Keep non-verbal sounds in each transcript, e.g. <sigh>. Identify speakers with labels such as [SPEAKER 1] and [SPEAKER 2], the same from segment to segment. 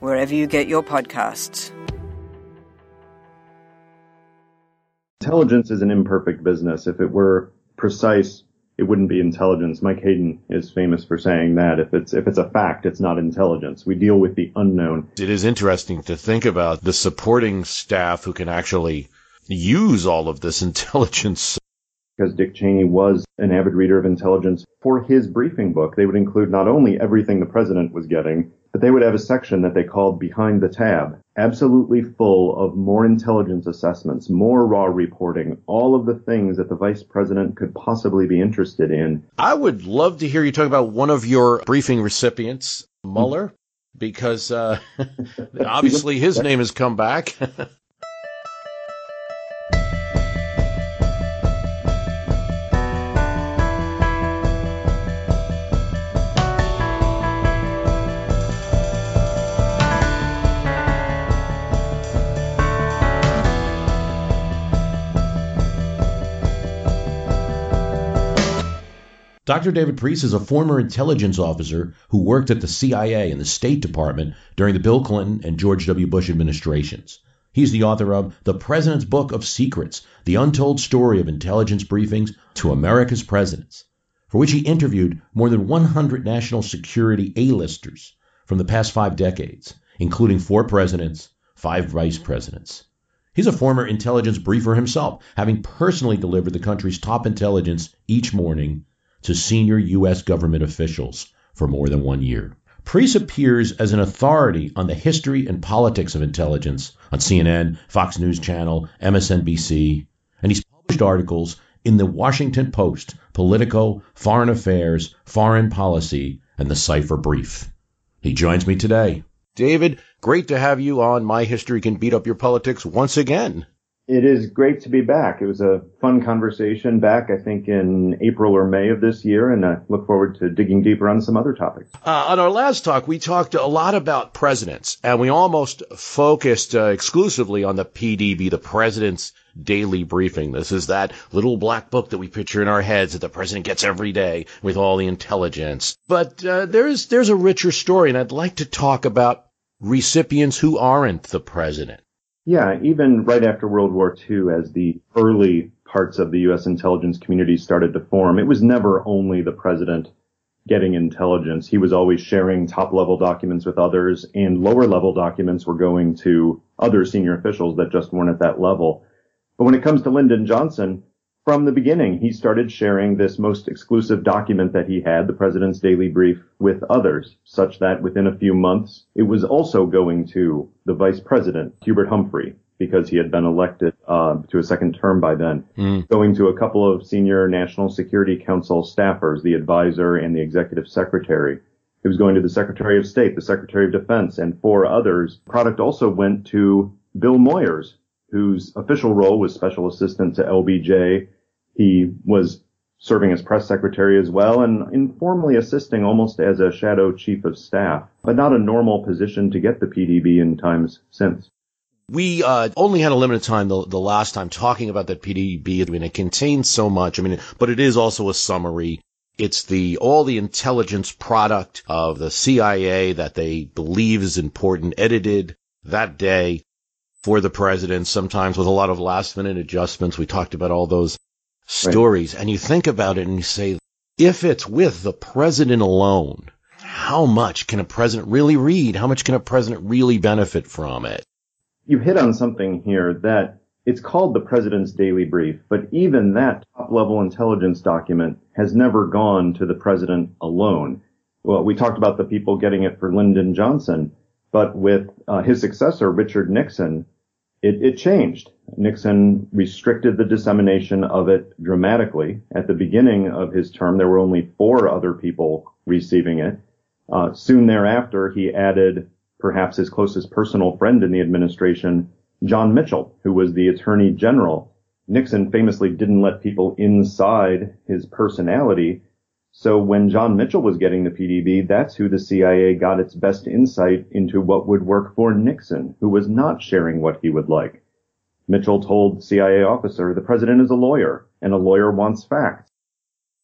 [SPEAKER 1] wherever you get your podcasts.
[SPEAKER 2] Intelligence is an imperfect business. If it were precise, it wouldn't be intelligence. Mike Hayden is famous for saying that if it's if it's a fact, it's not intelligence. We deal with the unknown.
[SPEAKER 3] It is interesting to think about the supporting staff who can actually use all of this <laughs> intelligence.
[SPEAKER 2] Because Dick Cheney was an avid reader of intelligence for his briefing book, they would include not only everything the president was getting, but they would have a section that they called Behind the Tab, absolutely full of more intelligence assessments, more raw reporting, all of the things that the vice president could possibly be interested in.
[SPEAKER 3] I would love to hear you talk about one of your briefing recipients, Mueller, because uh, <laughs> obviously his name has come back. <laughs>
[SPEAKER 4] Dr. David Priess is a former intelligence officer who worked at the CIA and the State Department during the Bill Clinton and George W. Bush administrations. He's the author of The President's Book of Secrets, the untold story of intelligence briefings to America's presidents, for which he interviewed more than 100 national security A-listers from the past five decades, including four presidents, five vice presidents. He's a former intelligence briefer himself, having personally delivered the country's top intelligence each morning to senior U.S. government officials for more than one year. Priess appears as an authority on the history and politics of intelligence on CNN, Fox News Channel, MSNBC, and he's published articles in the Washington Post, Politico, Foreign Affairs, Foreign Policy, and the Cipher Brief. He joins me today.
[SPEAKER 3] David, great to have you on My History Can Beat Up Your Politics once again.
[SPEAKER 2] It is great to be back. It was a fun conversation back, I think, in April or May of this year, and I look forward to digging deeper on some other topics.
[SPEAKER 3] Uh, on our last talk, we talked a lot about presidents, and we almost focused uh, exclusively on the PDB, the President's Daily Briefing. This is that little black book that we picture in our heads that the president gets every day with all the intelligence. But uh, there's there's a richer story, and I'd like to talk about recipients who aren't the president.
[SPEAKER 2] Yeah, even right after World War II, as the early parts of the U.S. intelligence community started to form, it was never only the president getting intelligence. He was always sharing top level documents with others and lower level documents were going to other senior officials that just weren't at that level. But when it comes to Lyndon Johnson, from the beginning, he started sharing this most exclusive document that he had, the president's daily brief, with others, such that within a few months, it was also going to the vice president, Hubert Humphrey, because he had been elected uh, to a second term by then, mm. going to a couple of senior National Security Council staffers, the advisor and the executive secretary. It was going to the Secretary of State, the Secretary of Defense, and four others. Product also went to Bill Moyers, whose official role was special assistant to LBJ. He was serving as press secretary as well and informally assisting almost as a shadow chief of staff, but not a normal position to get the PDB in times since.
[SPEAKER 3] We uh, only had a limited time the, the last time talking about that PDB. I mean, it contains so much. I mean, but it is also a summary. It's the all the intelligence product of the CIA that they believe is important, edited that day for the president, sometimes with a lot of last minute adjustments. We talked about all those stories right. and you think about it and you say, if it's with the president alone, how much can a president really read? How much can a president really benefit from it?
[SPEAKER 2] You hit on something here that it's called the president's daily brief, but even that top level intelligence document has never gone to the president alone. Well, we talked about the people getting it for Lyndon Johnson. But with uh, his successor, Richard Nixon, it, it, changed. Nixon restricted the dissemination of it dramatically. At the beginning of his term, there were only four other people receiving it. Uh, soon thereafter, he added perhaps his closest personal friend in the administration, John Mitchell, who was the attorney general. Nixon famously didn't let people inside his personality. So when John Mitchell was getting the PDB, that's who the CIA got its best insight into what would work for Nixon, who was not sharing what he would like. Mitchell told CIA officer, the president is a lawyer and a lawyer wants facts.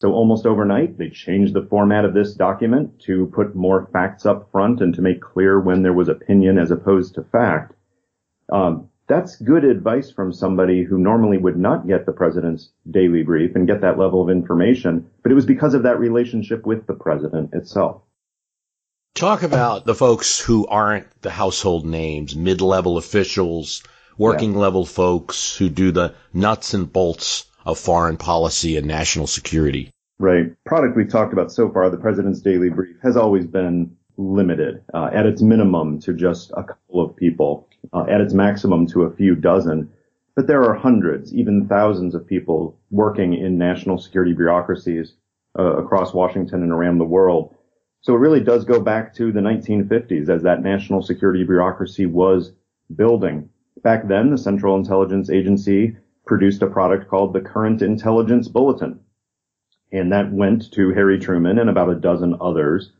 [SPEAKER 2] So almost overnight, they changed the format of this document to put more facts up front and to make clear when there was opinion as opposed to fact. Um, that's good advice from somebody who normally would not get the president's daily brief and get that level of information, but it was because of that relationship with the president itself.
[SPEAKER 3] Talk about the folks who aren't the household names, mid-level officials, working yeah. level folks who do the nuts and bolts of foreign policy and national security.
[SPEAKER 2] Right. Product we've talked about so far, the president's daily brief, has always been limited uh, at its minimum to just a couple of people, uh, at its maximum to a few dozen. But there are hundreds, even thousands of people working in national security bureaucracies uh, across Washington and around the world. So it really does go back to the 1950s as that national security bureaucracy was building. Back then, the Central Intelligence Agency produced a product called the Current Intelligence Bulletin. And that went to Harry Truman and about a dozen others.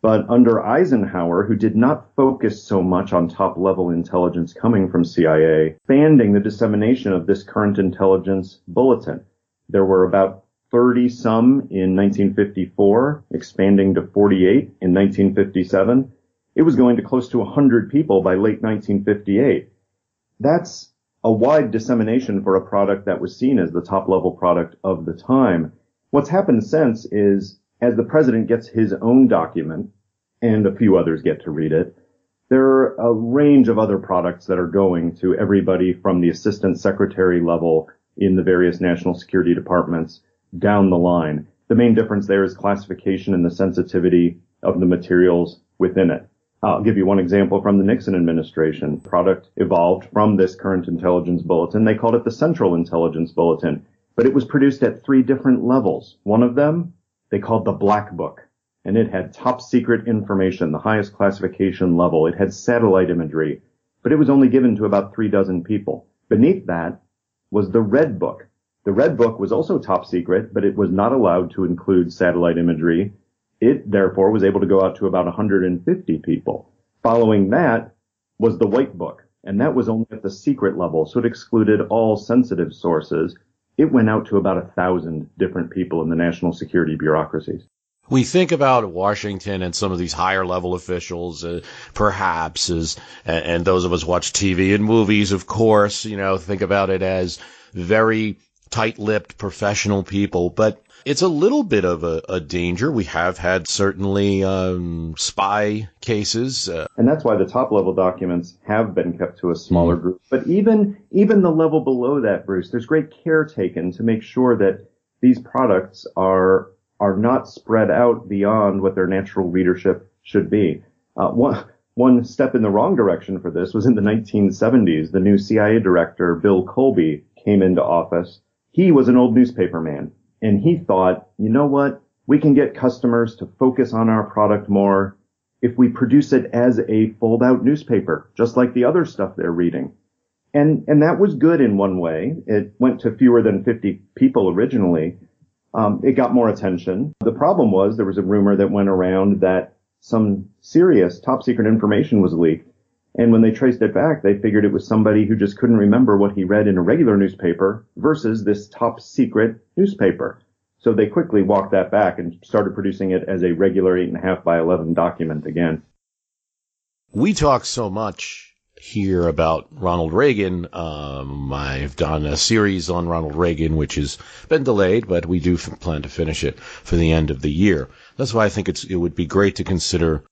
[SPEAKER 2] But under Eisenhower, who did not focus so much on top level intelligence coming from CIA, expanding the dissemination of this current intelligence bulletin. There were about 30 some in 1954, expanding to 48 in 1957. It was going to close to 100 people by late 1958. That's a wide dissemination for a product that was seen as the top level product of the time. What's happened since is as the president gets his own document and a few others get to read it, there are a range of other products that are going to everybody from the assistant secretary level in the various national security departments down the line. The main difference there is classification and the sensitivity of the materials within it. I'll give you one example from the Nixon administration. Product evolved from this current intelligence bulletin. They called it the Central Intelligence Bulletin, but it was produced at three different levels. One of them they called the Black Book, and it had top secret information, the highest classification level. It had satellite imagery, but it was only given to about three dozen people. Beneath that was the Red Book. The Red Book was also top secret, but it was not allowed to include satellite imagery it therefore was able to go out to about 150 people. Following that was the White Book, and that was only at the secret level, so it excluded all sensitive sources. It went out to about a thousand different people in the national security bureaucracies.
[SPEAKER 3] We think about Washington and some of these higher level officials, uh, perhaps as, and, and those of us watch TV and movies, of course, you know, think about it as very tight-lipped professional people, but it's a little bit of a, a danger. We have had certainly um, spy cases, uh,
[SPEAKER 2] and that's why the top level documents have been kept to a smaller mm-hmm. group. But even even the level below that, Bruce, there's great care taken to make sure that these products are are not spread out beyond what their natural readership should be. Uh, one one step in the wrong direction for this was in the 1970s. The new CIA director, Bill Colby, came into office. He was an old newspaper man and he thought, you know what? We can get customers to focus on our product more if we produce it as a fold out newspaper, just like the other stuff they're reading. And, and that was good in one way. It went to fewer than 50 people originally. Um, it got more attention. The problem was there was a rumor that went around that some serious top secret information was leaked and when they traced it back, they figured it was somebody who just couldn't remember what he read in a regular newspaper versus this top secret newspaper. So they quickly walked that back and started producing it as a regular eight and a half by 11 document again.
[SPEAKER 3] We talk so much here about Ronald Reagan. Um, I've done a series on Ronald Reagan, which has been delayed, but we do plan to finish it for the end of the year. That's why I think it would be great to consider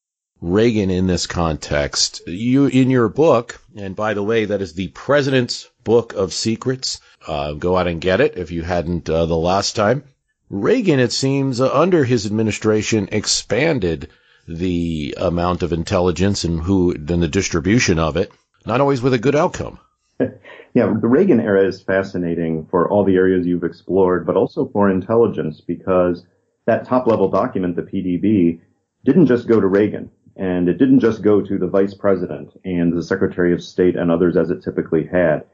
[SPEAKER 3] Reagan in this context. You, in your book, and by the way, that is the President's Book of Secrets. Uh, go out and get it if you hadn't uh, the last time. Reagan, it seems, uh, under his administration, expanded the amount of intelligence and who, then the distribution of it, not always with a good outcome. <laughs>
[SPEAKER 2] Yeah, the Reagan era is fascinating for all the areas you've explored, but also for intelligence because that top level document, the PDB, didn't just go to Reagan And it didn't just go to the vice president and the secretary of state and others as it typically had.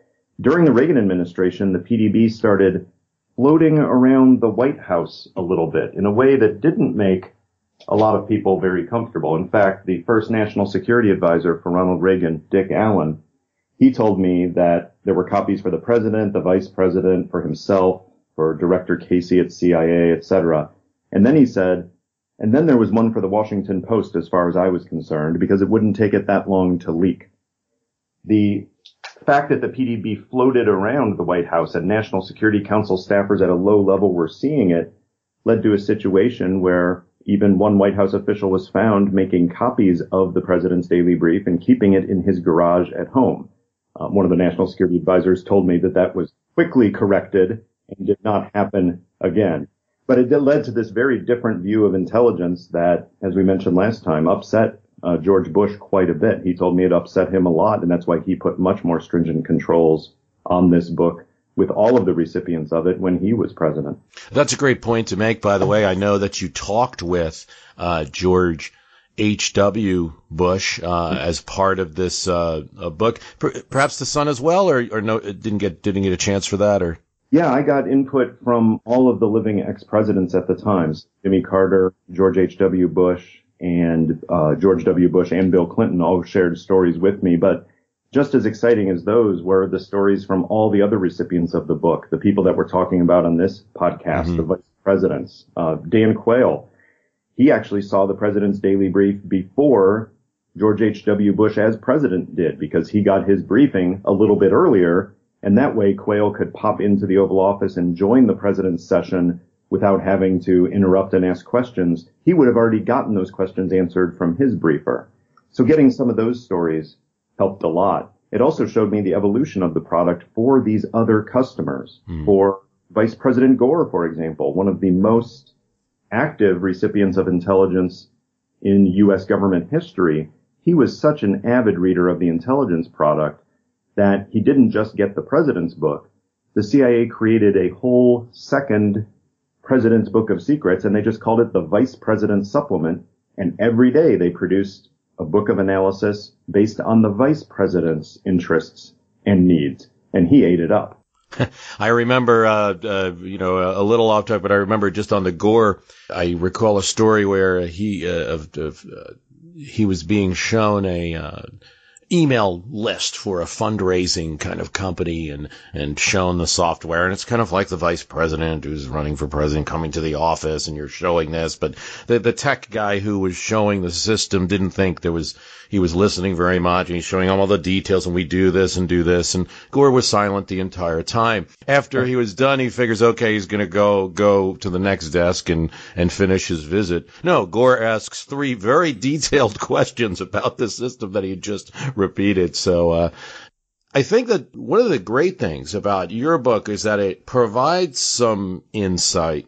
[SPEAKER 2] During the Reagan administration, the PDB started floating around the White House a little bit in a way that didn't make a lot of people very comfortable. In fact, the first national security advisor for Ronald Reagan, Dick Allen, he told me that there were copies for the president, the vice president, for himself, for Director Casey at CIA, etc. And then he said, and then there was one for the Washington Post as far as I was concerned, because it wouldn't take it that long to leak. The fact that the PDB floated around the White House and National Security Council staffers at a low level were seeing it led to a situation where even one White House official was found making copies of the president's daily brief and keeping it in his garage at home. Uh, one of the national security advisors told me that that was quickly corrected and did not happen again. But it led to this very different view of intelligence that, as we mentioned last time, upset uh, George Bush quite a bit. He told me it upset him a lot, and that's why he put much more stringent controls on this book with all of the recipients of it when he was president.
[SPEAKER 3] That's a great point to make, by the way. I know that you talked with uh, George H.W. Bush uh, as part of this uh, book. perhaps the son as well, or, or no, didn't get didn't get a chance for that, or
[SPEAKER 2] yeah, I got input from all of the living ex-presidents at the times: Jimmy Carter, George H.W. Bush, and uh, George W. Bush and Bill Clinton all shared stories with me. But just as exciting as those were the stories from all the other recipients of the book, the people that we're talking about on this podcast, mm-hmm. the vice presidents. Uh, Dan Quayle, he actually saw the president's daily brief before George H.W. Bush as president did because he got his briefing a little bit earlier. And that way Quayle could pop into the Oval Office and join the president's session without having to interrupt and ask questions. He would have already gotten those questions answered from his briefer. So getting some of those stories helped a lot. It also showed me the evolution of the product for these other customers. Mm. For Vice President Gore, for example, one of the most active recipients of intelligence in U.S. government history, he was such an avid reader of the intelligence product that he didn't just get the president's book. The CIA created a whole second president's book of secrets and they just called it the vice president's supplement. And every day they produced a book of analysis based on the vice president's interests and needs, and he ate it up. <laughs>
[SPEAKER 3] I remember, uh, uh, you know, a little off topic, but I remember just on the Gore, I recall a story where he, uh, of, of uh, he was being shown a, uh, email list for a fundraising kind of company and, and shown the software. And it's kind of like the vice president who's running for president coming to the office and you're showing this. But the, the tech guy who was showing the system didn't think there was, he was listening very much and he's showing him all the details and we do this and do this. And Gore was silent the entire time. After he was done, he figures, okay, he's going to go, go to the next desk and, and finish his visit. No, Gore asks three very <laughs> detailed questions about the system that he just repeated. So, uh, I think that one of the great things about your book is that it provides some insight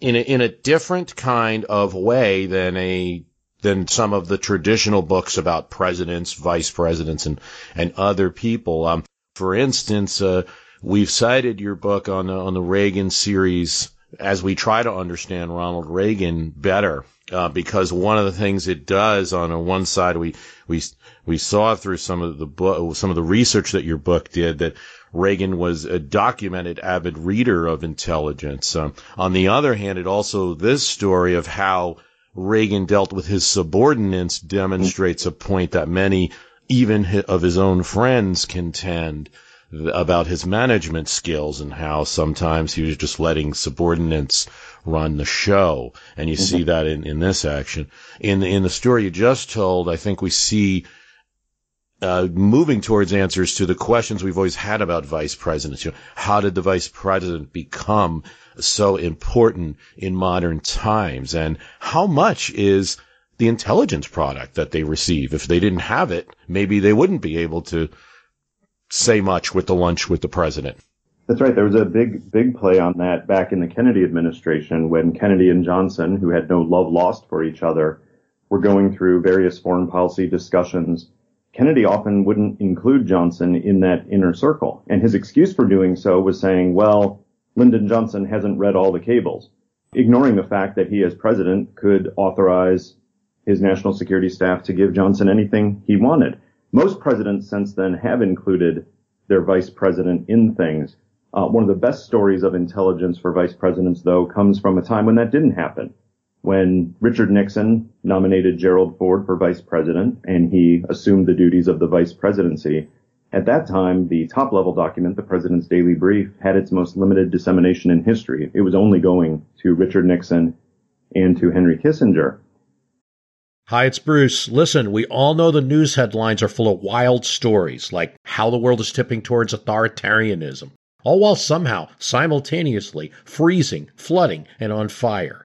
[SPEAKER 3] in a, in a different kind of way than a than some of the traditional books about presidents, vice presidents, and and other people. Um, for instance, uh, we've cited your book on on the Reagan series as we try to understand Ronald Reagan better uh, because one of the things it does on a one side we we we saw through some of the book, some of the research that your book did that Reagan was a documented avid reader of intelligence. Um, on the other hand, it also this story of how Reagan dealt with his subordinates demonstrates a point that many, even of his own friends, contend about his management skills and how sometimes he was just letting subordinates run the show. And you mm-hmm. see that in, in this action. In, in the story you just told, I think we see uh, moving towards answers to the questions we've always had about vice presidents. You know, how did the vice president become so important in modern times? And how much is the intelligence product that they receive? If they didn't have it, maybe they wouldn't be able to say much with the lunch with the president.
[SPEAKER 2] That's right. There was a big, big play on that back in the Kennedy administration when Kennedy and Johnson, who had no love lost for each other, were going through various foreign policy discussions. Kennedy often wouldn't include Johnson in that inner circle. And his excuse for doing so was saying, well, Lyndon Johnson hasn't read all the cables, ignoring the fact that he as president could authorize his national security staff to give Johnson anything he wanted. Most presidents since then have included their vice president in things. Uh, one of the best stories of intelligence for vice presidents, though, comes from a time when that didn't happen. When Richard Nixon nominated Gerald Ford for vice president and he assumed the duties of the vice presidency, at that time, the top level document, the President's Daily Brief, had its most limited dissemination in history. It was only going to Richard Nixon and to Henry Kissinger.
[SPEAKER 3] Hi, it's Bruce. Listen, we all know the news headlines are full of wild stories, like how the world is tipping towards authoritarianism, all while somehow simultaneously freezing, flooding, and on fire.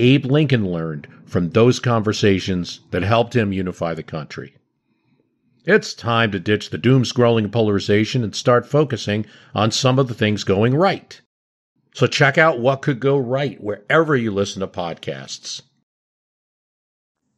[SPEAKER 3] Abe Lincoln learned from those conversations that helped him unify the country. It's time to ditch the doom scrolling polarization and start focusing on some of the things going right. So check out what could go right wherever you listen to podcasts.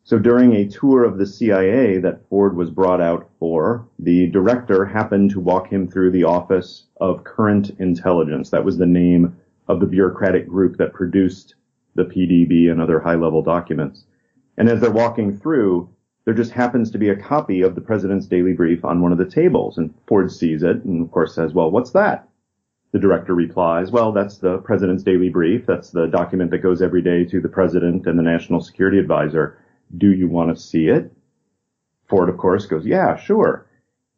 [SPEAKER 2] So during a tour of the CIA that Ford was brought out for, the director happened to walk him through the Office of Current Intelligence. That was the name of the bureaucratic group that produced the PDB and other high level documents. And as they're walking through, there just happens to be a copy of the president's daily brief on one of the tables and Ford sees it and of course says, well, what's that? The director replies, well, that's the president's daily brief. That's the document that goes every day to the president and the national security advisor. Do you want to see it? Ford, of course, goes, yeah, sure.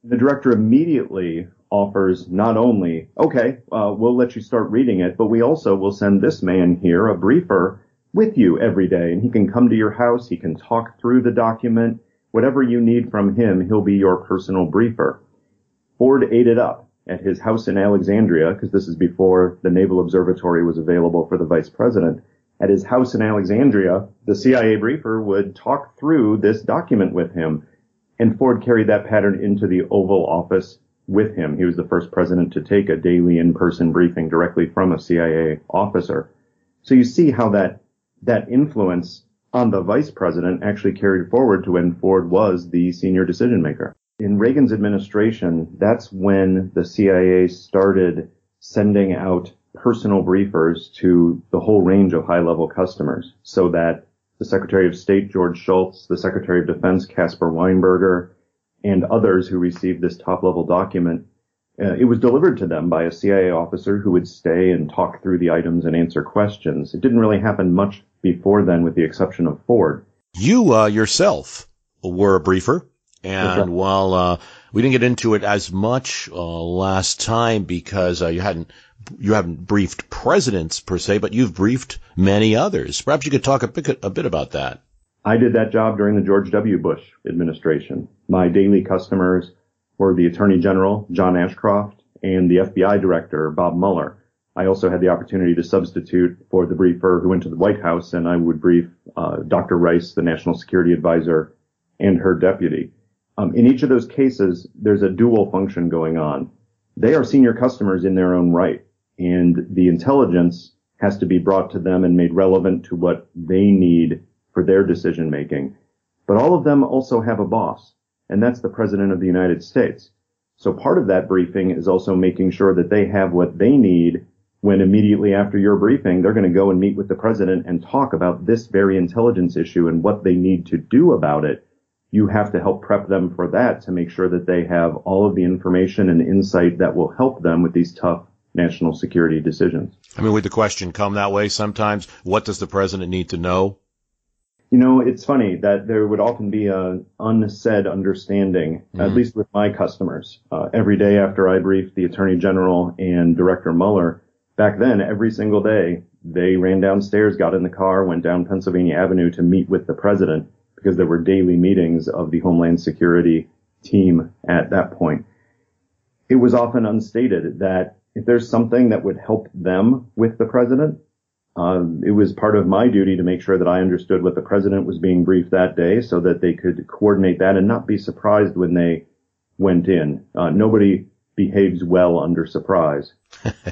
[SPEAKER 2] The director immediately offers not only, okay, uh, we'll let you start reading it, but we also will send this man here, a briefer, with you every day. And he can come to your house. He can talk through the document. Whatever you need from him, he'll be your personal briefer. Ford ate it up at his house in Alexandria, because this is before the Naval Observatory was available for the vice president at his house in Alexandria, the CIA briefer would talk through this document with him. And Ford carried that pattern into the Oval Office with him. He was the first president to take a daily in-person briefing directly from a CIA officer. So you see how that, that influence on the vice president actually carried forward to when Ford was the senior decision maker. In Reagan's administration, that's when the CIA started sending out personal briefers to the whole range of high level customers so that the Secretary of State, George Shultz, the Secretary of Defense, Caspar Weinberger, and others who received this top level document, uh, it was delivered to them by a CIA officer who would stay and talk through the items and answer questions. It didn't really happen much before then with the exception of Ford.
[SPEAKER 5] You, uh, yourself were a briefer. And right. while, uh, we didn't get into it as much, uh, last time because, uh, you hadn't you haven't briefed presidents per se, but you've briefed many others. Perhaps you could talk a bit, a bit about that.
[SPEAKER 2] I did that job during the George W. Bush administration. My daily customers were the Attorney General, John Ashcroft, and the FBI Director, Bob Mueller. I also had the opportunity to substitute for the briefer who went to the White House, and I would brief uh, Dr. Rice, the National Security Advisor, and her deputy. Um, in each of those cases, there's a dual function going on. They are senior customers in their own right and the intelligence has to be brought to them and made relevant to what they need for their decision making. But all of them also have a boss, and that's the President of the United States. So part of that briefing is also making sure that they have what they need when immediately after your briefing, they're going to go and meet with the president and talk about this very intelligence issue and what they need to do about it. You have to help prep them for that to make sure that they have all of the information and insight that will help them with these tough national security decisions.
[SPEAKER 5] I mean, would the question come that way sometimes? What does the president need to know?
[SPEAKER 2] You know, it's funny that there would often be an unsaid understanding, mm-hmm. at least with my customers. Uh, every day after I briefed the Attorney General and Director Mueller, back then, every single day, they ran downstairs, got in the car, went down Pennsylvania Avenue to meet with the president because there were daily meetings of the Homeland Security team at that point. It was often unstated that if there's something that would help them with the president, um, it was part of my duty to make sure that I understood what the president was being briefed that day so that they could coordinate that and not be surprised when they went in. Uh, nobody behaves well under surprise.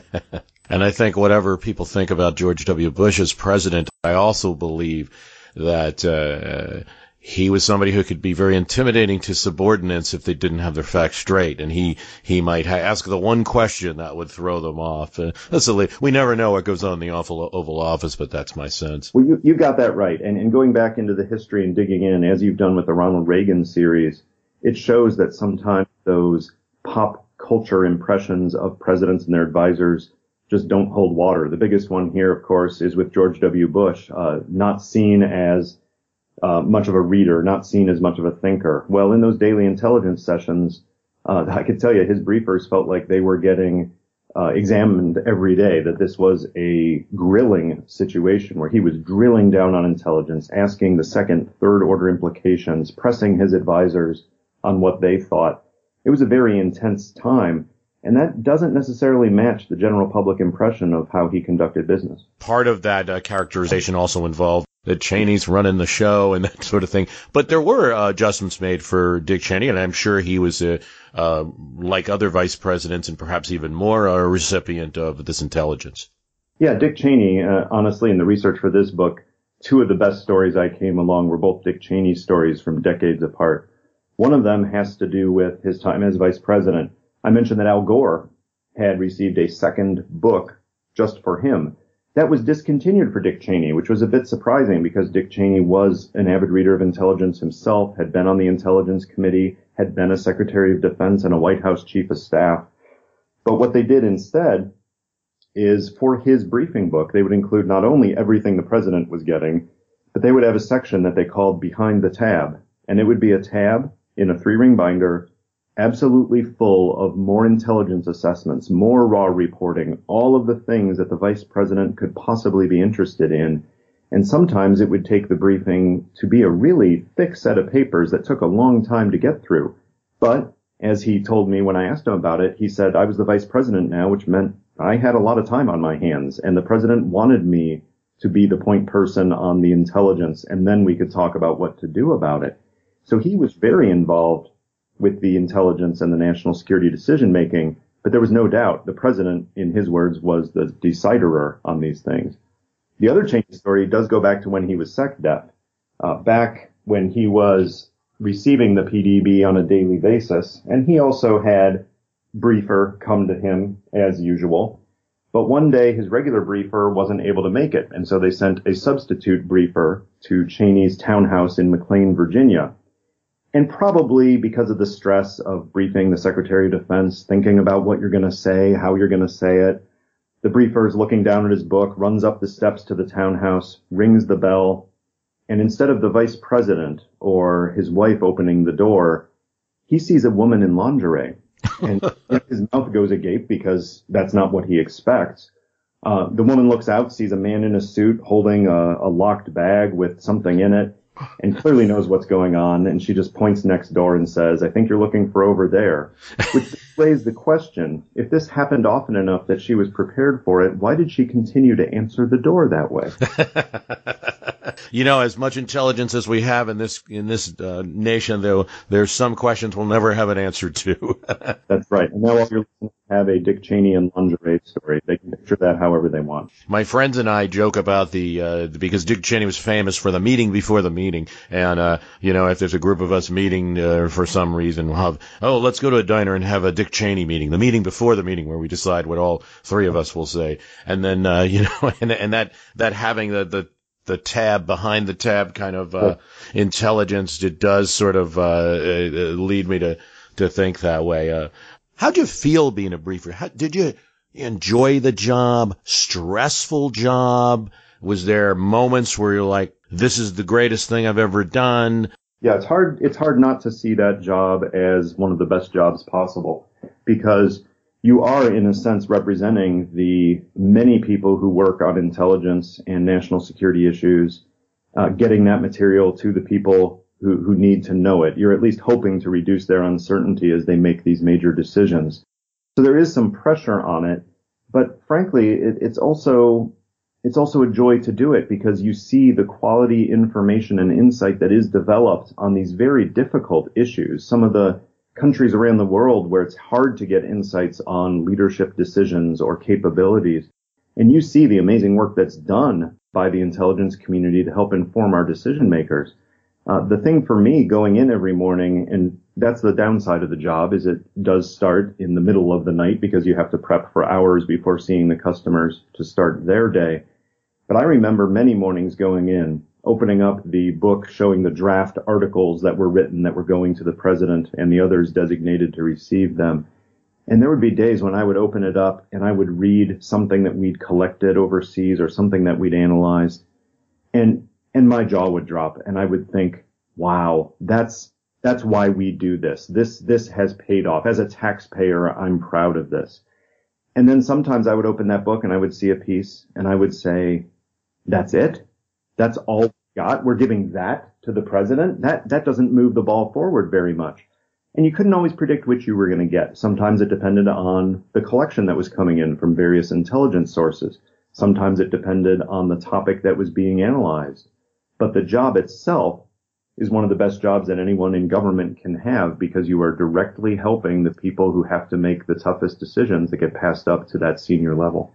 [SPEAKER 2] <laughs>
[SPEAKER 3] and I think whatever people think about George W. Bush as president, I also believe that uh, he was somebody who could be very intimidating to subordinates if they didn't have their facts straight, and he he might ha- ask the one question that would throw them off. Uh, that's a, we never know what goes on in the Oval, Oval Office, but that's my sense.
[SPEAKER 2] Well, you you got that right, and and going back into the history and digging in as you've done with the Ronald Reagan series, it shows that sometimes those pop culture impressions of presidents and their advisors just don't hold water. The biggest one here, of course, is with George W. Bush, uh, not seen as uh, much of a reader, not seen as much of a thinker. Well, in those daily intelligence sessions, uh, <laughs> I could tell you his briefers felt like they were getting uh, examined every day, that this was a grilling situation where he was drilling down on intelligence, asking the second, third order implications, pressing his advisors on what they thought. It was a very intense time. And that doesn't necessarily match the general public impression of how he conducted business.
[SPEAKER 3] Part of that uh, characterization also involved that Cheney's running the show and <laughs> that sort of thing. But there were uh, adjustments made for Dick Cheney, and I'm sure he was, uh, uh, like other vice presidents and perhaps even more, a recipient of this intelligence.
[SPEAKER 2] Yeah, Dick Cheney, uh, honestly, in the research for this book, two of the best stories I came along were both Dick Cheney stories from decades apart. One of them has to do with his time as vice president. I mentioned that Al Gore had received a second book just for him that was discontinued for Dick Cheney, which was a bit surprising because Dick Cheney was an avid reader of intelligence himself, had been on the intelligence committee, had been a secretary of defense and a White House chief of staff. But what they did instead is for his briefing book, they would include not only everything the president was getting, but they would have a section that they called behind the tab. And it would be a tab in a three ring binder absolutely full of more intelligence assessments, more raw reporting, all of the things that the vice president could possibly be interested in. And sometimes it would take the briefing to be a really thick set of papers that took a long time to get through. But as he told me when I asked him about it, he said I was the vice president now, which meant I had a lot of time on my hands and the president wanted me to be the point person on the intelligence and then we could talk about what to do about it. So he was very involved with the intelligence and the national security decision making. But there was no doubt the president, in his words, was the deciderer on these things. The other change Cheney story does go back to when he was SecDef. Uh, back when he was receiving the PDB on a daily basis, and he also had briefer come to him as usual. But one day his regular briefer wasn't able to make it, and so they sent a substitute briefer to Cheney's townhouse in McLean, Virginia and probably because of the stress of briefing the Secretary of Defense, thinking about what you're going to say, how you're going to say it. The briefer is looking down at his book, runs up the steps to the townhouse, rings the bell, and instead of the vice president or his wife opening the door, he sees a woman in lingerie. <laughs> And his mouth goes agape because that's not what he expects. Uh, the woman looks out, sees a man in a suit holding a, a locked bag with something in it and clearly knows what's going on. And she just points next door and says, I think you're looking for over there, which <laughs> raised the question, if this happened often enough that she was prepared for it, why did she continue to answer the door that way? <laughs> <laughs>
[SPEAKER 3] you know, as much intelligence as we have in this in this uh, nation, though, there's some questions we'll never have an answer to. <laughs>
[SPEAKER 2] That's right. And now your listeners have a Dick Cheney and lingerie story. They can picture that however they want.
[SPEAKER 3] My friends and I joke about the uh, because Dick Cheney was famous for the meeting before the meeting, and uh, you know, if there's a group of us meeting uh, for some reason, we'll have oh, let's go to a diner and have a Dick Cheney meeting, the meeting before the meeting where we decide what all three of us will say, and then uh, <laughs> you know, and and that that having the the the tab behind the tab kind of uh, intelligence. It does sort of uh, uh, lead me to to think that way. Uh, how'd you feel being a briefer? How, did you enjoy the job? Stressful job? Was there moments where you're like, this is the greatest thing I've ever done?
[SPEAKER 2] Yeah, it's hard, it's hard not to see that job as one of the best jobs possible because you are in a sense representing the many people who work on intelligence and national security issues, uh, getting that material to the people who, who need to know it. You're at least hoping to reduce their uncertainty as they make these major decisions. So there is some pressure on it, but frankly, it, it's also it's also a joy to do it because you see the quality information and insight that is developed on these very difficult issues. Some of the countries around the world where it's hard to get insights on leadership decisions or capabilities. And you see the amazing work that's done by the intelligence community to help inform our decision makers. Uh, the thing for me going in every morning, and that's the downside of the job, is it does start in the middle of the night because you have to prep for hours before seeing the customers to start their day. But I remember many mornings going in, opening up the book showing the draft articles that were written that were going to the president and the others designated to receive them. And there would be days when I would open it up and I would read something that we'd collected overseas or something that we'd analyzed and, and my jaw would drop and I would think, wow, that's, that's why we do this. This, this has paid off. As a taxpayer, I'm proud of this. And then sometimes I would open that book and I would see a piece and I would say, that's it. That's all we got. We're giving that to the president. That, that doesn't move the ball forward very much. And you couldn't always predict which you were going to get. Sometimes it depended on the collection that was coming in from various intelligence sources. Sometimes it depended on the topic that was being analyzed. But the job itself is one of the best jobs that anyone in government can have because you are directly helping the people who have to make the toughest decisions that get passed up to that senior level.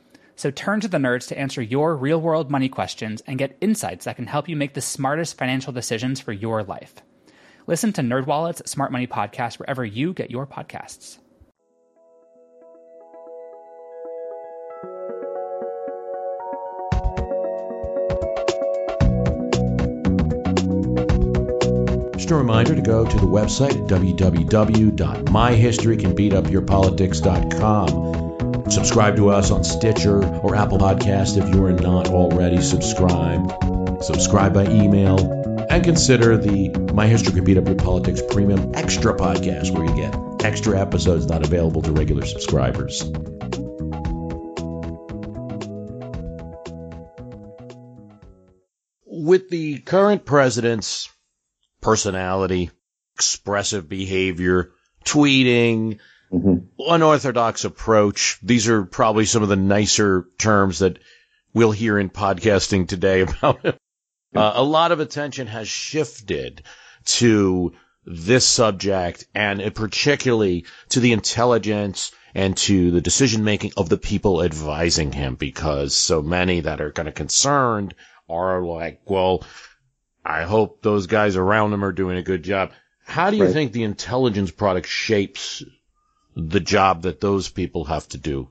[SPEAKER 6] So turn to the nerds to answer your real world money questions and get insights that can help you make the smartest financial decisions for your life. Listen to NerdWallet's Smart Money Podcast wherever you get your podcasts.
[SPEAKER 4] Just a reminder to go to the website at www.myhistorycanbeatupyourpolitics.com Subscribe to us on Stitcher or Apple Podcast if you are not already subscribed. Subscribe by email and consider the My History Could Beat Up Your Politics Premium Extra podcast where you get extra episodes not available to regular subscribers.
[SPEAKER 3] With the current president's personality, expressive behavior, tweeting, mm-hmm. unorthodox approach. These are probably some of the nicer terms that we'll hear in podcasting today <laughs> about. Uh, a lot of attention has shifted to this subject and particularly to the intelligence and to the decision making of the people advising him because so many that are kind of concerned are like, well, I hope those guys around him are doing a good job. How do you right. think the intelligence product shapes the job that those people have to do?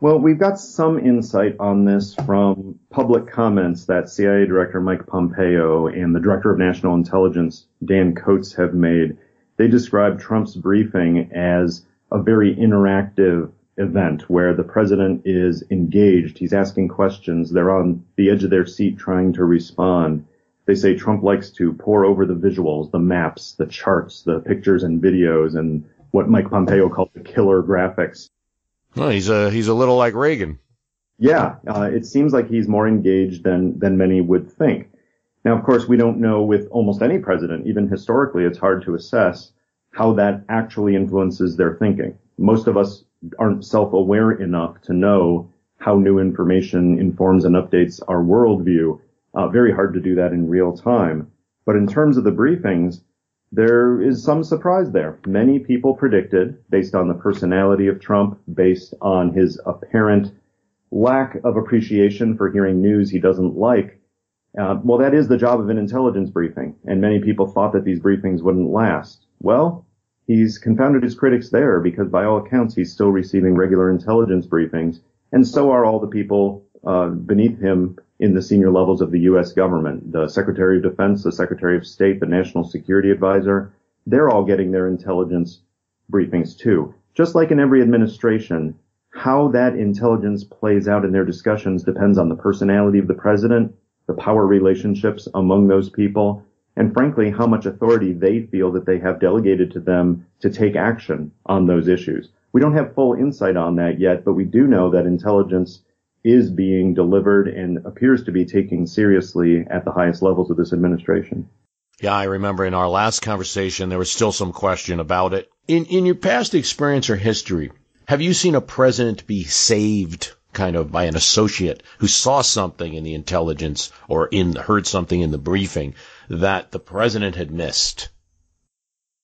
[SPEAKER 2] Well, we've got some insight on this from public comments that CIA Director Mike Pompeo and the Director of National Intelligence, Dan Coats, have made. They describe Trump's briefing as a very interactive event where the president is engaged. He's asking questions. They're on the edge of their seat trying to respond. They say Trump likes to pore over the visuals, the maps, the charts, the pictures and videos, and what Mike Pompeo called the killer graphics.
[SPEAKER 3] Well, he's a he's a little like Reagan.
[SPEAKER 2] Yeah, uh, it seems like he's more engaged than than many would think. Now, of course, we don't know with almost any president, even historically, it's hard to assess how that actually influences their thinking. Most of us aren't self-aware enough to know how new information informs and updates our worldview. Uh, very hard to do that in real time. But in terms of the briefings, there is some surprise there. Many people predicted, based on the personality of Trump, based on his apparent lack of appreciation for hearing news he doesn't like. Uh, well, that is the job of an intelligence briefing, and many people thought that these briefings wouldn't last. Well, he's confounded his critics there because by all accounts he's still receiving regular intelligence briefings, and so are all the people uh, beneath him in the senior levels of the U.S. government. The Secretary of Defense, the Secretary of State, the National Security Advisor, they're all getting their intelligence briefings too. Just like in every administration, how that intelligence plays out in their discussions depends on the personality of the president, the power relationships among those people, and frankly, how much authority they feel that they have delegated to them to take action on those issues. We don't have full insight on that yet, but we do know that intelligence is being delivered and appears to be taken seriously at the highest levels of this administration.
[SPEAKER 3] Yeah, I remember in our last conversation there was still some question about it. In in your past experience or history, have you seen a president be saved kind of by an associate who saw something in the intelligence or in heard something in the briefing that the president had missed?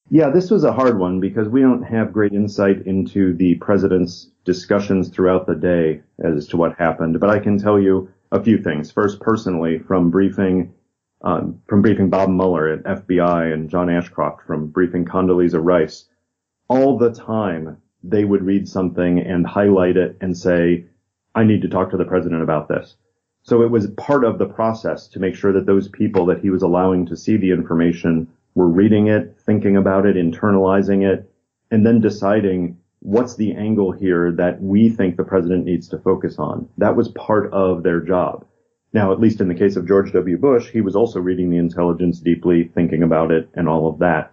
[SPEAKER 2] Yeah, this was a hard one because we don't have great insight into the president's discussions throughout the day as to what happened, but I can tell you a few things. First, personally, from briefing um, from briefing Bob Mueller at FBI and John Ashcroft from briefing Condoleezza Rice, all the time they would read something and highlight it and say, I need to talk to the president about this. So it was part of the process to make sure that those people that he was allowing to see the information were reading it, thinking about it, internalizing it, and then deciding what's the angle here that we think the president needs to focus on. That was part of their job. Now, at least in the case of George W. Bush, he was also reading the intelligence deeply, thinking about it, and all of that.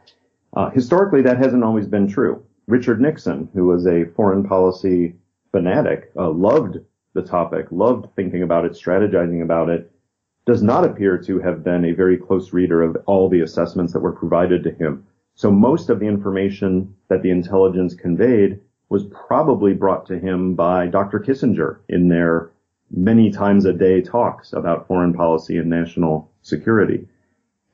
[SPEAKER 2] Uh, historically, that hasn't always been true. Richard Nixon, who was a foreign policy fanatic, uh, loved the topic, loved thinking about it, strategizing about it, does not appear to have been a very close reader of all the assessments that were provided to him. So most of the information that the intelligence conveyed was probably brought to him by Dr. Kissinger in their many times a day talks about foreign policy and national security.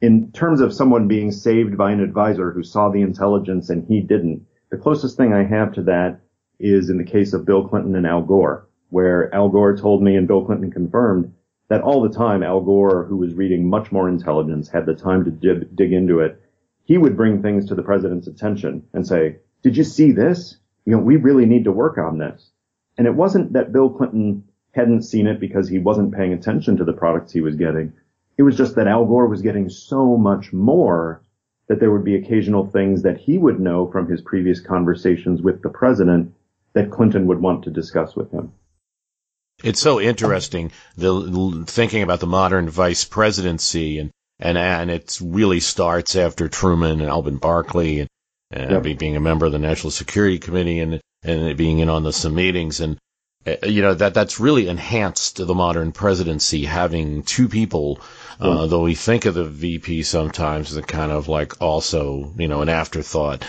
[SPEAKER 2] In terms of someone being saved by an advisor who saw the intelligence and he didn't, the closest thing I have to that is in the case of Bill Clinton and Al Gore, where Al Gore told me and Bill Clinton confirmed that all the time Al Gore, who was reading much more intelligence, had the time to dig, dig into it. He would bring things to the president's attention and say, did you see this? You know, we really need to work on this. And it wasn't that Bill Clinton hadn't seen it because he wasn't paying attention to the products he was getting. It was just that Al Gore was getting so much more that there would be occasional things that he would know from his previous conversations with the president that Clinton would want to discuss with him.
[SPEAKER 3] It's so interesting the thinking about the modern vice presidency and and and it really starts after Truman and Alben Barkley and, and being a member of the National Security Committee and and being in on the some meetings and uh, you know that that's really enhanced the modern presidency having two people uh, though we think of the VP sometimes as a kind of like also you know an afterthought.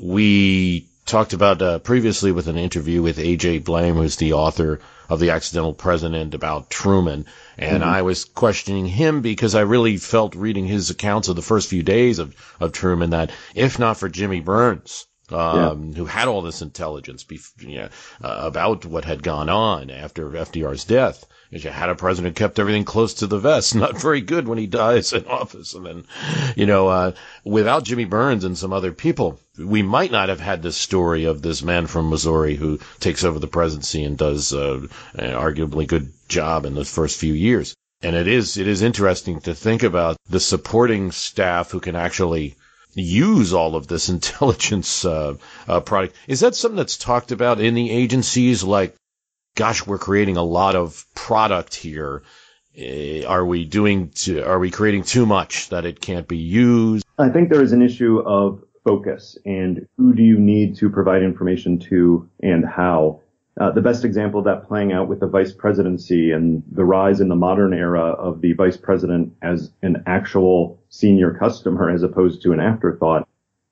[SPEAKER 3] We talked about uh, previously with an interview with AJ Baime, who's the author of The Accidental President about Truman. And mm-hmm. I was questioning him because I really felt reading his accounts of the first few days of, of Truman that if not for Jimmy Byrnes, um, yeah. who had all this intelligence you know, uh, about what had gone on after FDR's death, you had a president who kept everything close to the vest. <laughs> Not very good when he dies in <laughs> office. And then, you know, uh, without Jimmy Byrnes and some other people, we might not have had this story of this man from Missouri who takes over the presidency and does uh, an arguably good job in the first few years. And it is it is interesting to think about the supporting staff who can actually use all of this <laughs> intelligence uh, uh, product. Is that something that's talked about in the agencies? Like gosh, we're creating a lot of product here. Uh, are we doing, to, are we creating too much that it can't be used?
[SPEAKER 2] I think there is an issue of focus and who do you need to provide information to and how. Uh, the best example of that playing out with the vice presidency and the rise in the modern era of the vice president as an actual senior customer as opposed to an afterthought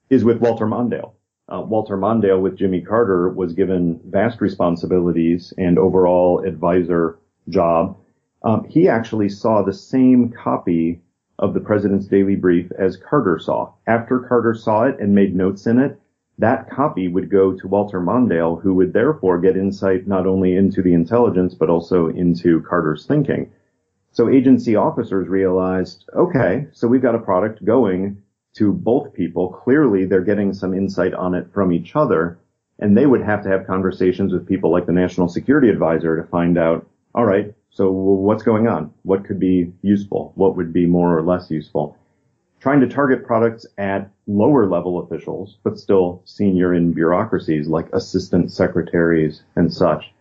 [SPEAKER 2] is with Walter Mondale. Uh, Walter Mondale with Jimmy Carter was given vast responsibilities and overall advisor job. Um, he actually saw the same copy of the president's daily brief as Carter saw. After Carter saw it and made notes in it, that copy would go to Walter Mondale, who would therefore get insight not only into the intelligence, but also into Carter's thinking. So agency officers realized, okay, so we've got a product going to both people. Clearly they're getting some insight on it from each other. And they would have to have conversations with people like the National Security Advisor to find out, all right, so what's going on? What could be useful? What would be more or less useful? Trying to target products at lower level officials, but still senior in bureaucracies like assistant secretaries and such.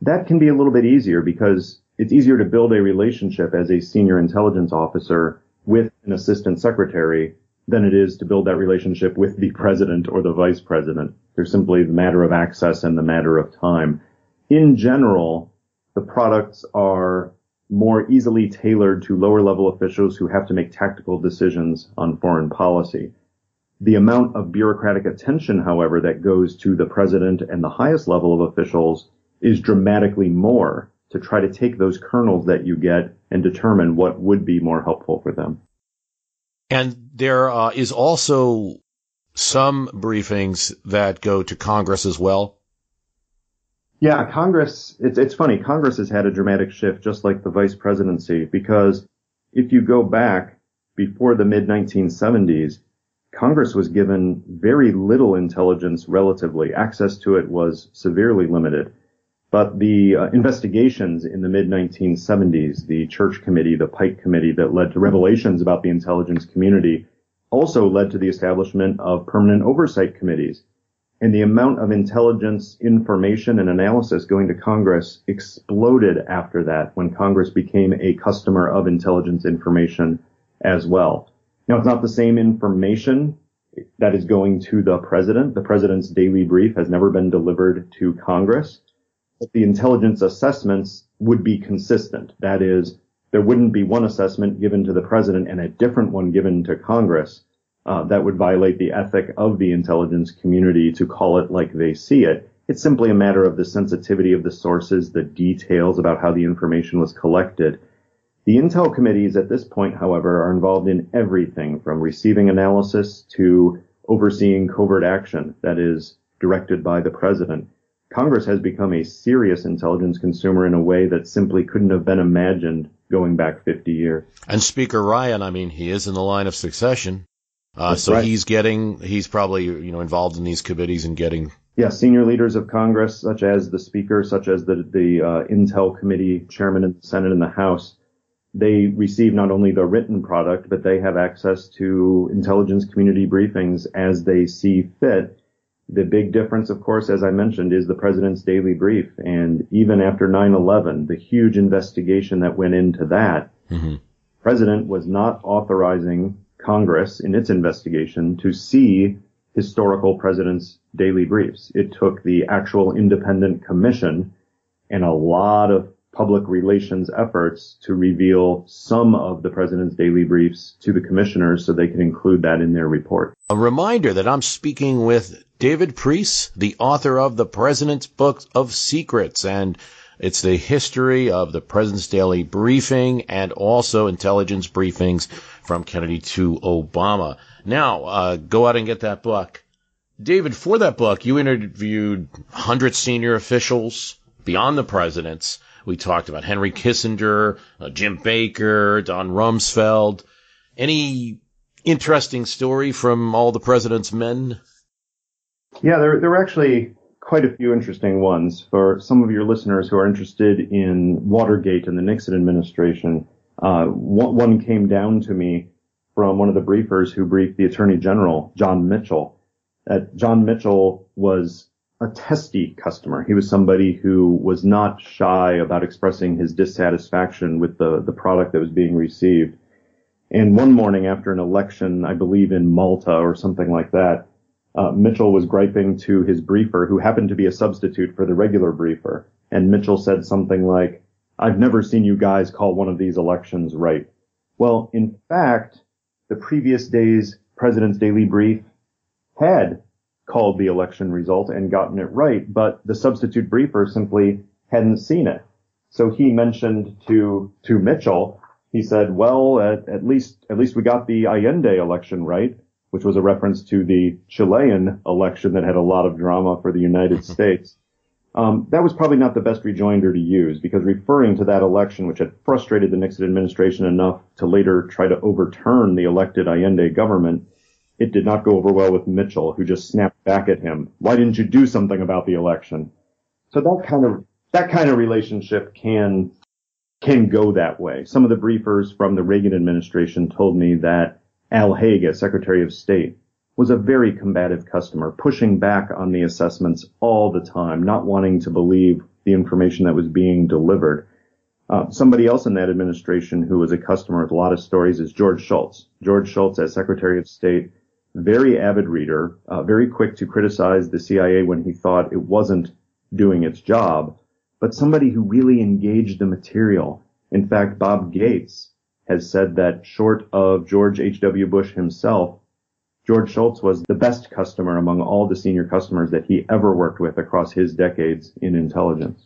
[SPEAKER 2] That can be a little bit easier because it's easier to build a relationship as a senior intelligence officer with an assistant secretary than it is to build that relationship with the president or the vice president. There's simply the matter of access and the matter of time. In general, the products are more easily tailored to lower level officials who have to make tactical decisions on foreign policy. The amount of bureaucratic attention, however, that goes to the president and the highest level of officials is dramatically more to try to take those kernels that you get and determine what would be more helpful for them.
[SPEAKER 3] And there uh, is also some briefings that go to Congress as well.
[SPEAKER 2] Yeah, Congress, it's, it's funny. Congress has had a dramatic shift just like the vice presidency because if you go back before the mid 1970s, Congress was given very little intelligence relatively. Access to it was severely limited. But the uh, investigations in the mid 1970s, the Church Committee, the Pike Committee that led to revelations about the intelligence community also led to the establishment of permanent oversight committees. And the amount of intelligence information and analysis going to Congress exploded after that when Congress became a customer of intelligence information as well. Now it's not the same information that is going to the president. The president's daily brief has never been delivered to Congress But the intelligence assessments would be consistent. That is, there wouldn't be one assessment given to the president and a different one given to Congress. Uh, that would violate the ethic of the intelligence community to call it like they see it. It's simply a matter of the sensitivity of the sources, the details about how the information was collected. The intel committees at this point, however, are involved in everything from receiving analysis to overseeing covert action that is directed by the president. Congress has become a serious intelligence consumer in a way that simply couldn't have been imagined going back 50 years.
[SPEAKER 3] And Speaker Ryan, I mean, he is in the line of succession. Uh, so right. he's getting, he's probably, you know, involved in these committees and getting.
[SPEAKER 2] Yeah, senior leaders of Congress, such as the Speaker, such as the, the uh, Intel Committee chairman in the Senate and the House, they receive not only the written product, but they have access to intelligence community briefings as they see fit the big difference, of course, as I mentioned, is the president's daily brief. And even after 9-11, the huge investigation that went into that, mm-hmm. president was not authorizing Congress in its investigation to see historical president's daily briefs. It took the actual independent commission and a lot of public relations efforts to reveal some of the president's daily briefs to the commissioners so they can include that in their report.
[SPEAKER 3] A reminder that I'm speaking with David Priess, the author of the President's Book of Secrets, and it's the history of the President's Daily Briefing and also intelligence briefings from Kennedy to Obama. Now, uh, go out and get that book. David, for that book, you interviewed 100 senior officials beyond the presidents we talked about Henry Kissinger, uh, Jim Baker, Don Rumsfeld. Any interesting story from all the president's men?
[SPEAKER 2] Yeah, there, there were actually quite a few interesting ones for some of your listeners who are interested in Watergate and the Nixon administration. Uh, one, came down to me from one of the briefers who briefed the Attorney General, John Mitchell. That John Mitchell was a testy customer. He was somebody who was not shy about expressing his dissatisfaction with the, the product that was being received. And one morning after an election, I believe in Malta or something like that, uh, Mitchell was griping to his briefer, who happened to be a substitute for the regular briefer. And Mitchell said something like, I've never seen you guys call one of these elections right. Well, in fact, the previous day's President's Daily Brief had called the election result and gotten it right, but the substitute briefer simply hadn't seen it. So he mentioned to, to Mitchell, he said, well, at, at least, at least we got the Allende election right, which was a reference to the Chilean election that had a lot of drama for the United States. Um, that was probably not the best rejoinder to use because referring to that election, which had frustrated the Nixon administration enough to later try to overturn the elected Allende government, it did not go over well with Mitchell, who just snapped back at him. Why didn't you do something about the election? So that kind of that kind of relationship can can go that way. Some of the briefers from the Reagan administration told me that Al Haig, as Secretary of State, was a very combative customer, pushing back on the assessments all the time, not wanting to believe the information that was being delivered. Uh, somebody else in that administration who was a customer with a lot of stories is George Shultz. George Shultz, as Secretary of State, very avid reader, uh, very quick to criticize the CIA when he thought it wasn't doing its job, but somebody who really engaged the material. In fact, Bob Gates has said that short of George H.W. Bush himself, George Shultz was the best customer among all the senior customers that he ever worked with across his decades in intelligence.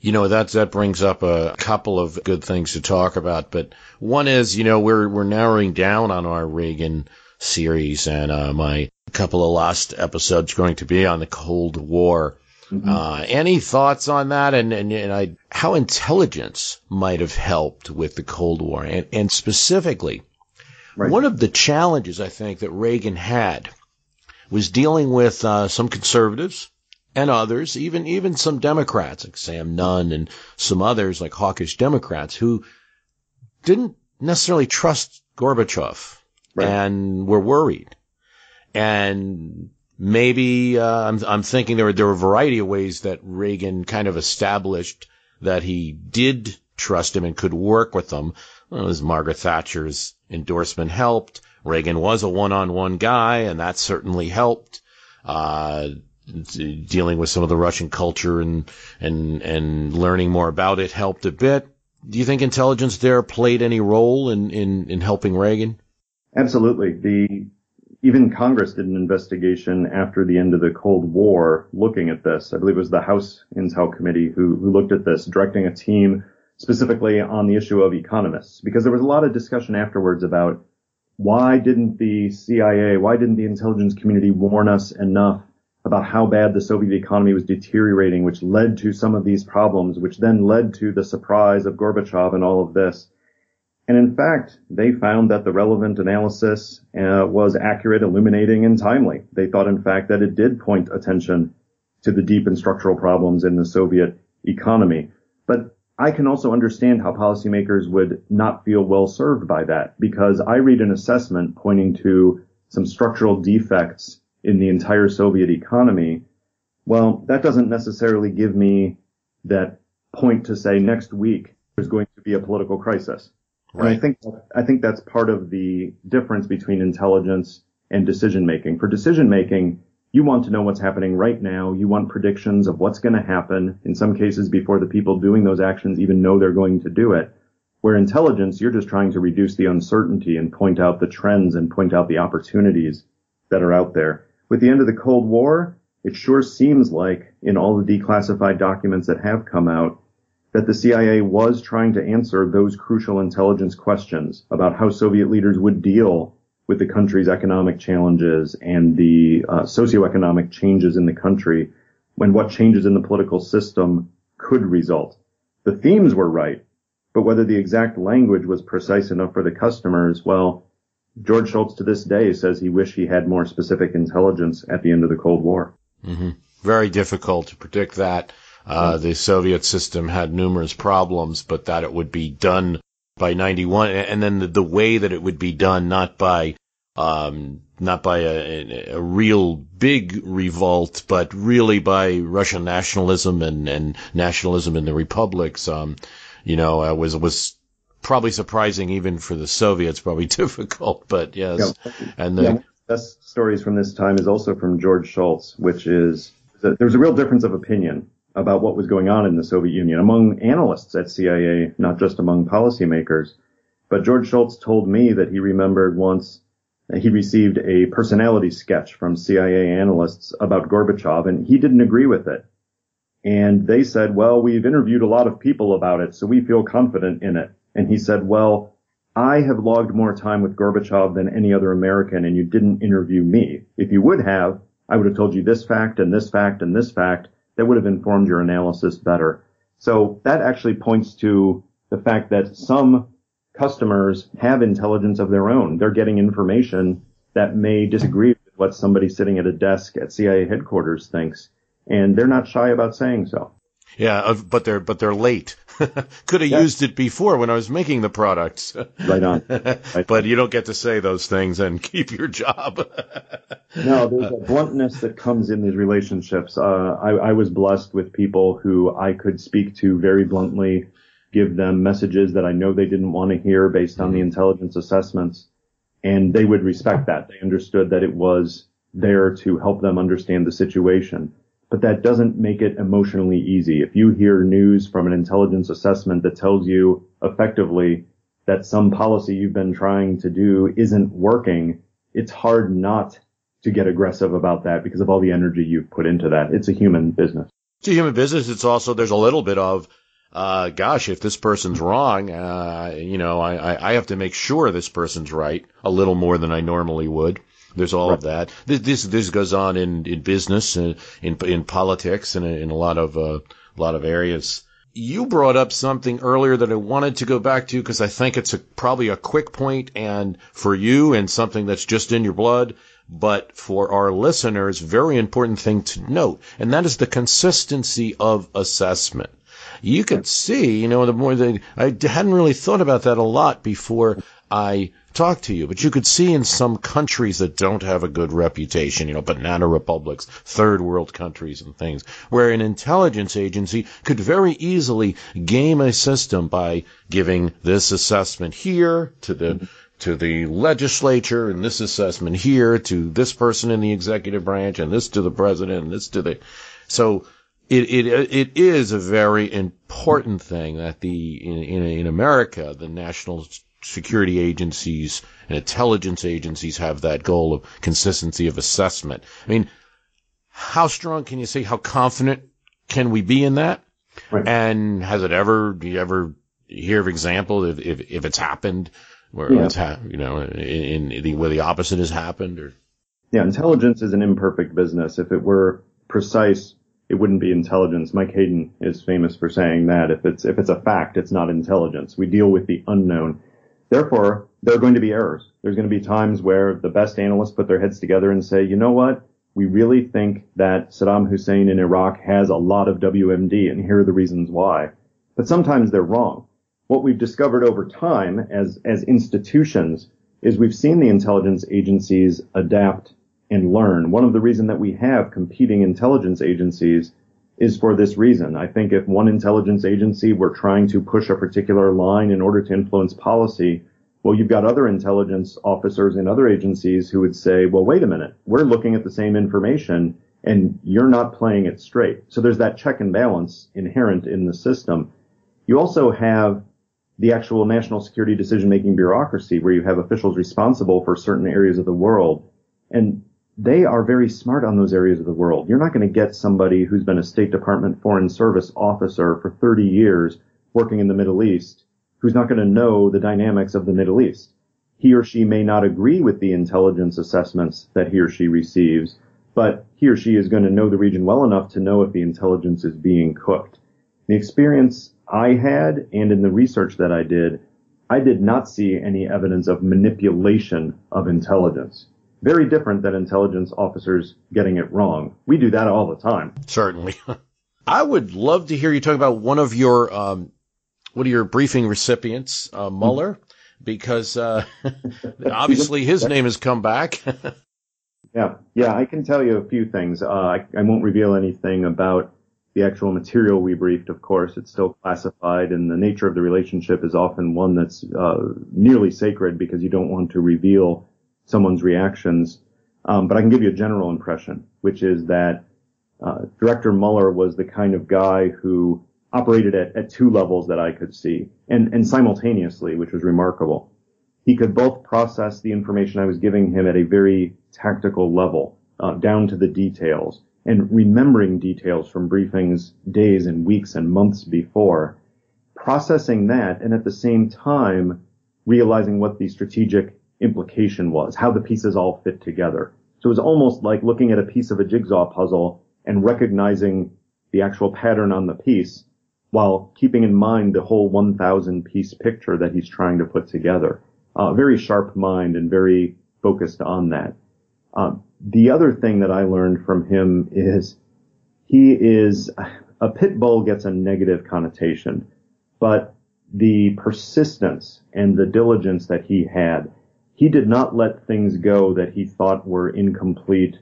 [SPEAKER 3] You know, that, that brings up a couple of good things to talk about, but one is, you know, we're, we're narrowing down on our Reagan series and, uh, my couple of last episodes going to be on the Cold War. Mm-hmm. Uh, any thoughts on that and, and, and I, how intelligence might have helped with the Cold War and, and specifically right. one of the challenges I think that Reagan had was dealing with, uh, some conservatives and others, even, even some Democrats like Sam Nunn and some others like hawkish Democrats who didn't necessarily trust Gorbachev right. and were worried. And maybe uh, I'm, I'm thinking there were there were a variety of ways that Reagan kind of established that he did trust him and could work with them. Well, as Margaret Thatcher's endorsement helped. Reagan was a one-on-one guy, and that certainly helped. Uh, dealing with some of the Russian culture and and and learning more about it helped a bit. Do you think intelligence there played any role in in, in helping Reagan?
[SPEAKER 2] Absolutely. The even Congress did an investigation after the end of the Cold War looking at this. I believe it was the House Intel Committee who, who looked at this, directing a team specifically on the issue of economists, because there was a lot of discussion afterwards about why didn't the CIA, why didn't the intelligence community warn us enough about how bad the Soviet economy was deteriorating, which led to some of these problems, which then led to the surprise of Gorbachev and all of this. And in fact, they found that the relevant analysis uh, was accurate, illuminating, and timely. They thought, in fact, that it did point attention to the deep and structural problems in the Soviet economy. But I can also understand how policymakers would not feel well served by that because I read an assessment pointing to some structural defects in the entire Soviet economy. Well, that doesn't necessarily give me that point to say next week there's going to be a political crisis. Right. And I think I think that's part of the difference between intelligence and decision making. For decision making, you want to know what's happening right now. You want predictions of what's going to happen. In some cases, before the people doing those actions even know they're going to do it. Where intelligence, you're just trying to reduce the uncertainty and point out the trends and point out the opportunities that are out there. With the end of the Cold War, it sure seems like in all the declassified documents that have come out, that the CIA was trying to answer those crucial intelligence questions about how Soviet leaders would deal with the country's economic challenges and the uh, socioeconomic changes in the country when what changes in the political system could result. The themes were right, but whether the exact language was precise enough for the customers, well, George Shultz to this day says he wished he had more specific intelligence at the end of the Cold War.
[SPEAKER 3] Mm-hmm. Very difficult to predict that. Uh, the Soviet system had numerous problems, but that it would be done by 91, and then the, the way that it would be done, not by, um, not by a, a, real big revolt, but really by Russian nationalism and, and nationalism in the republics, um, you know, uh, was, was probably surprising even for the Soviets, probably <laughs> difficult, but yes.
[SPEAKER 2] Yeah. And the yeah, best stories from this time is also from George Shultz, which is, that there's a real difference of opinion about what was going on in the Soviet Union among analysts at CIA, not just among policymakers. But George Shultz told me that he remembered once he received a personality sketch from CIA analysts about Gorbachev and he didn't agree with it. And they said, well, we've interviewed a lot of people about it, so we feel confident in it. And he said, well, I have logged more time with Gorbachev than any other American and you didn't interview me. If you would have, I would have told you this fact and this fact and this fact that would have informed your analysis better. So that actually points to the fact that some customers have intelligence of their own. They're getting information that may disagree with what somebody sitting at a desk at CIA headquarters thinks, and they're not shy about saying so.
[SPEAKER 3] Yeah, uh, but they're but they're late. <laughs> Could have used it before when I was making the products. <laughs>
[SPEAKER 2] right on. Right. <laughs>
[SPEAKER 3] but you don't get to say those things and keep your job.
[SPEAKER 2] no, there's a bluntness that comes in these relationships. Uh, I, I was blessed with people who I could speak to very bluntly give them messages that I know they didn't want to hear based on the mm-hmm. intelligence assessments. And they would respect that. They understood that it was there to help them understand the situation. But that doesn't make it emotionally easy. If you hear news from an intelligence assessment that tells you effectively that some policy you've been trying to do isn't working, it's hard not to get aggressive about that because of all the energy you've put into that. It's a human business.
[SPEAKER 3] It's a human business. It's also, there's a little bit of, uh, gosh, if this person's wrong, uh, you know, I, I have to make sure this person's right a little more than I normally would. There's all right. of that. This, this, this goes on in, in business, and in, in politics, and in a lot of, uh, a lot of areas. You brought up something earlier that I wanted to go back to because I think it's a, probably a quick point and for you and something that's just in your blood but for our listeners, very important thing to note, and that is the consistency of assessment you could see, you know, the more that I hadn't really thought about that a lot before I talked to you, but you could see in some countries that don't have a good reputation, you know, banana republics, third world countries and things, where an intelligence agency could very easily game a system by giving this assessment here to the to the legislature and this assessment here to this person in the executive branch and this to the president and this to the so it, it, it is a very important thing that the, in, in, in America, the national security agencies and intelligence agencies have that goal of consistency of assessment. I mean, how strong can you say, how confident can we be in that? Right. And has it ever, do you ever hear of example if, if, if it's happened where yeah. it's, ha- you know, in, in the, where the opposite has happened or?
[SPEAKER 2] Yeah, intelligence is an imperfect business. If it were precise, it wouldn't be intelligence. Mike Hayden is famous for saying that if it's if it's a fact, it's not intelligence. We deal with the unknown. Therefore, there are going to be errors. There's going to be times where the best analysts put their heads together and say, you know what? We really think that Saddam Hussein in Iraq has a lot of WMD, and here are the reasons why. But sometimes they're wrong. What we've discovered over time as as institutions is we've seen the intelligence agencies adapt and learn. One of the reasons that we have competing intelligence agencies is for this reason. I think if one intelligence agency were trying to push a particular line in order to influence policy, well, you've got other intelligence officers in other agencies who would say, well, wait a minute, we're looking at the same information and you're not playing it straight. So there's that check and balance inherent in the system. You also have the actual national security decision making bureaucracy where you have officials responsible for certain areas of the world. And they are very smart on those areas of the world. You're not going to get somebody who's been a State Department Foreign Service officer for 30 years working in the Middle East who's not going to know the dynamics of the Middle East. He or she may not agree with the intelligence assessments that he or she receives, but he or she is going to know the region well enough to know if the intelligence is being cooked. The experience I had and in the research that I did, I did not see any evidence of manipulation of intelligence very different than intelligence officers getting it wrong. We do that all the time.
[SPEAKER 3] Certainly. <laughs> I would love to hear you talk about one of your, um, one of your briefing recipients, uh, Mueller, because, uh, <laughs> obviously his <laughs> name has come back.
[SPEAKER 2] yeah. Yeah. I can tell you a few things. Uh, I, I won't reveal anything about the actual material we briefed, of course, it's still classified, and the nature of the relationship is often one that's uh, nearly sacred because you don't want to reveal someone's reactions. Um, but I can give you a general impression, which is that uh, Director Mueller was the kind of guy who operated at, at two levels that I could see, and, and simultaneously, which was remarkable. he could both process the information I was giving him at a very tactical level, uh, down to the details, and remembering details from briefings days and weeks and months before, processing that, and at the same time realizing what the strategic implication was, how the pieces all fit together. So it was almost like looking at a piece of a jigsaw puzzle and recognizing the actual pattern on the piece while keeping in mind the whole 1000 piece picture that he's trying to put together uh, very sharp mind and very focused on that. Uh, the other thing that I learned from him is he is a pit bull gets a negative connotation, but the persistence and the diligence that he had, he did not let things go that he thought were incomplete.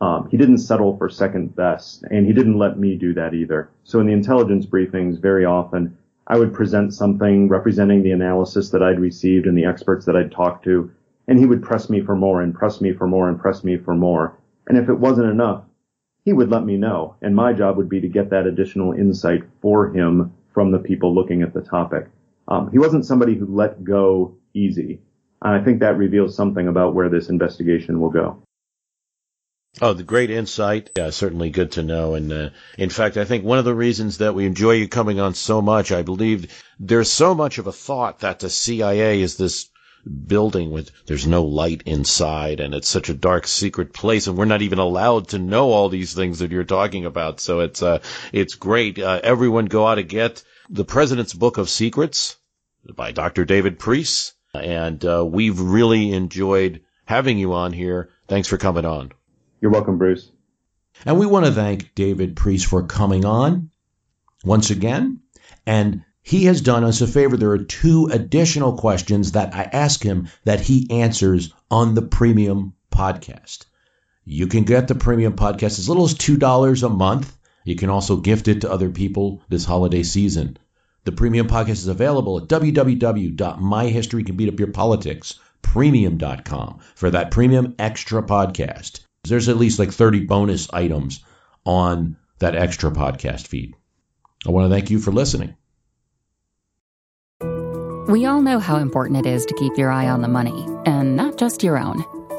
[SPEAKER 2] Um, he didn't settle for second best, and he didn't let me do that either. So in the intelligence briefings, very often I would present something representing the analysis that I'd received and the experts that I'd talked to, and he would press me for more and press me for more and press me for more. And if it wasn't enough, he would let me know. And my job would be to get that additional insight for him from the people looking at the topic. Um, he wasn't somebody who let go easy. And I think that reveals something about where this investigation will go.
[SPEAKER 3] Oh, the great insight. Yeah, certainly good to know. And uh, in fact, I think one of the reasons that we enjoy you coming on so much, I believe there's so much of a thought that the CIA is this building with there's no light inside and it's such a dark secret place and we're not even allowed to know all these things that you're talking about so it's uh it's great uh, everyone go out and get the president's book of secrets by Dr. David Priess and uh, we've really enjoyed having you on here thanks for coming on
[SPEAKER 2] you're welcome, Bruce.
[SPEAKER 4] And we want to thank David Priess for coming on once again. And he has done us a favor. There are two additional questions that I ask him that he answers on the premium podcast. You can get the premium podcast as little as $2 a month. You can also gift it to other people this holiday season. The premium podcast is available at www.myhistorycanbeatupyourpolitics premium.com for that premium extra podcast. There's at least like 30 bonus items on that extra podcast feed. I want to thank you for listening.
[SPEAKER 7] We all know how important it is to keep your eye on the money, and not just your own.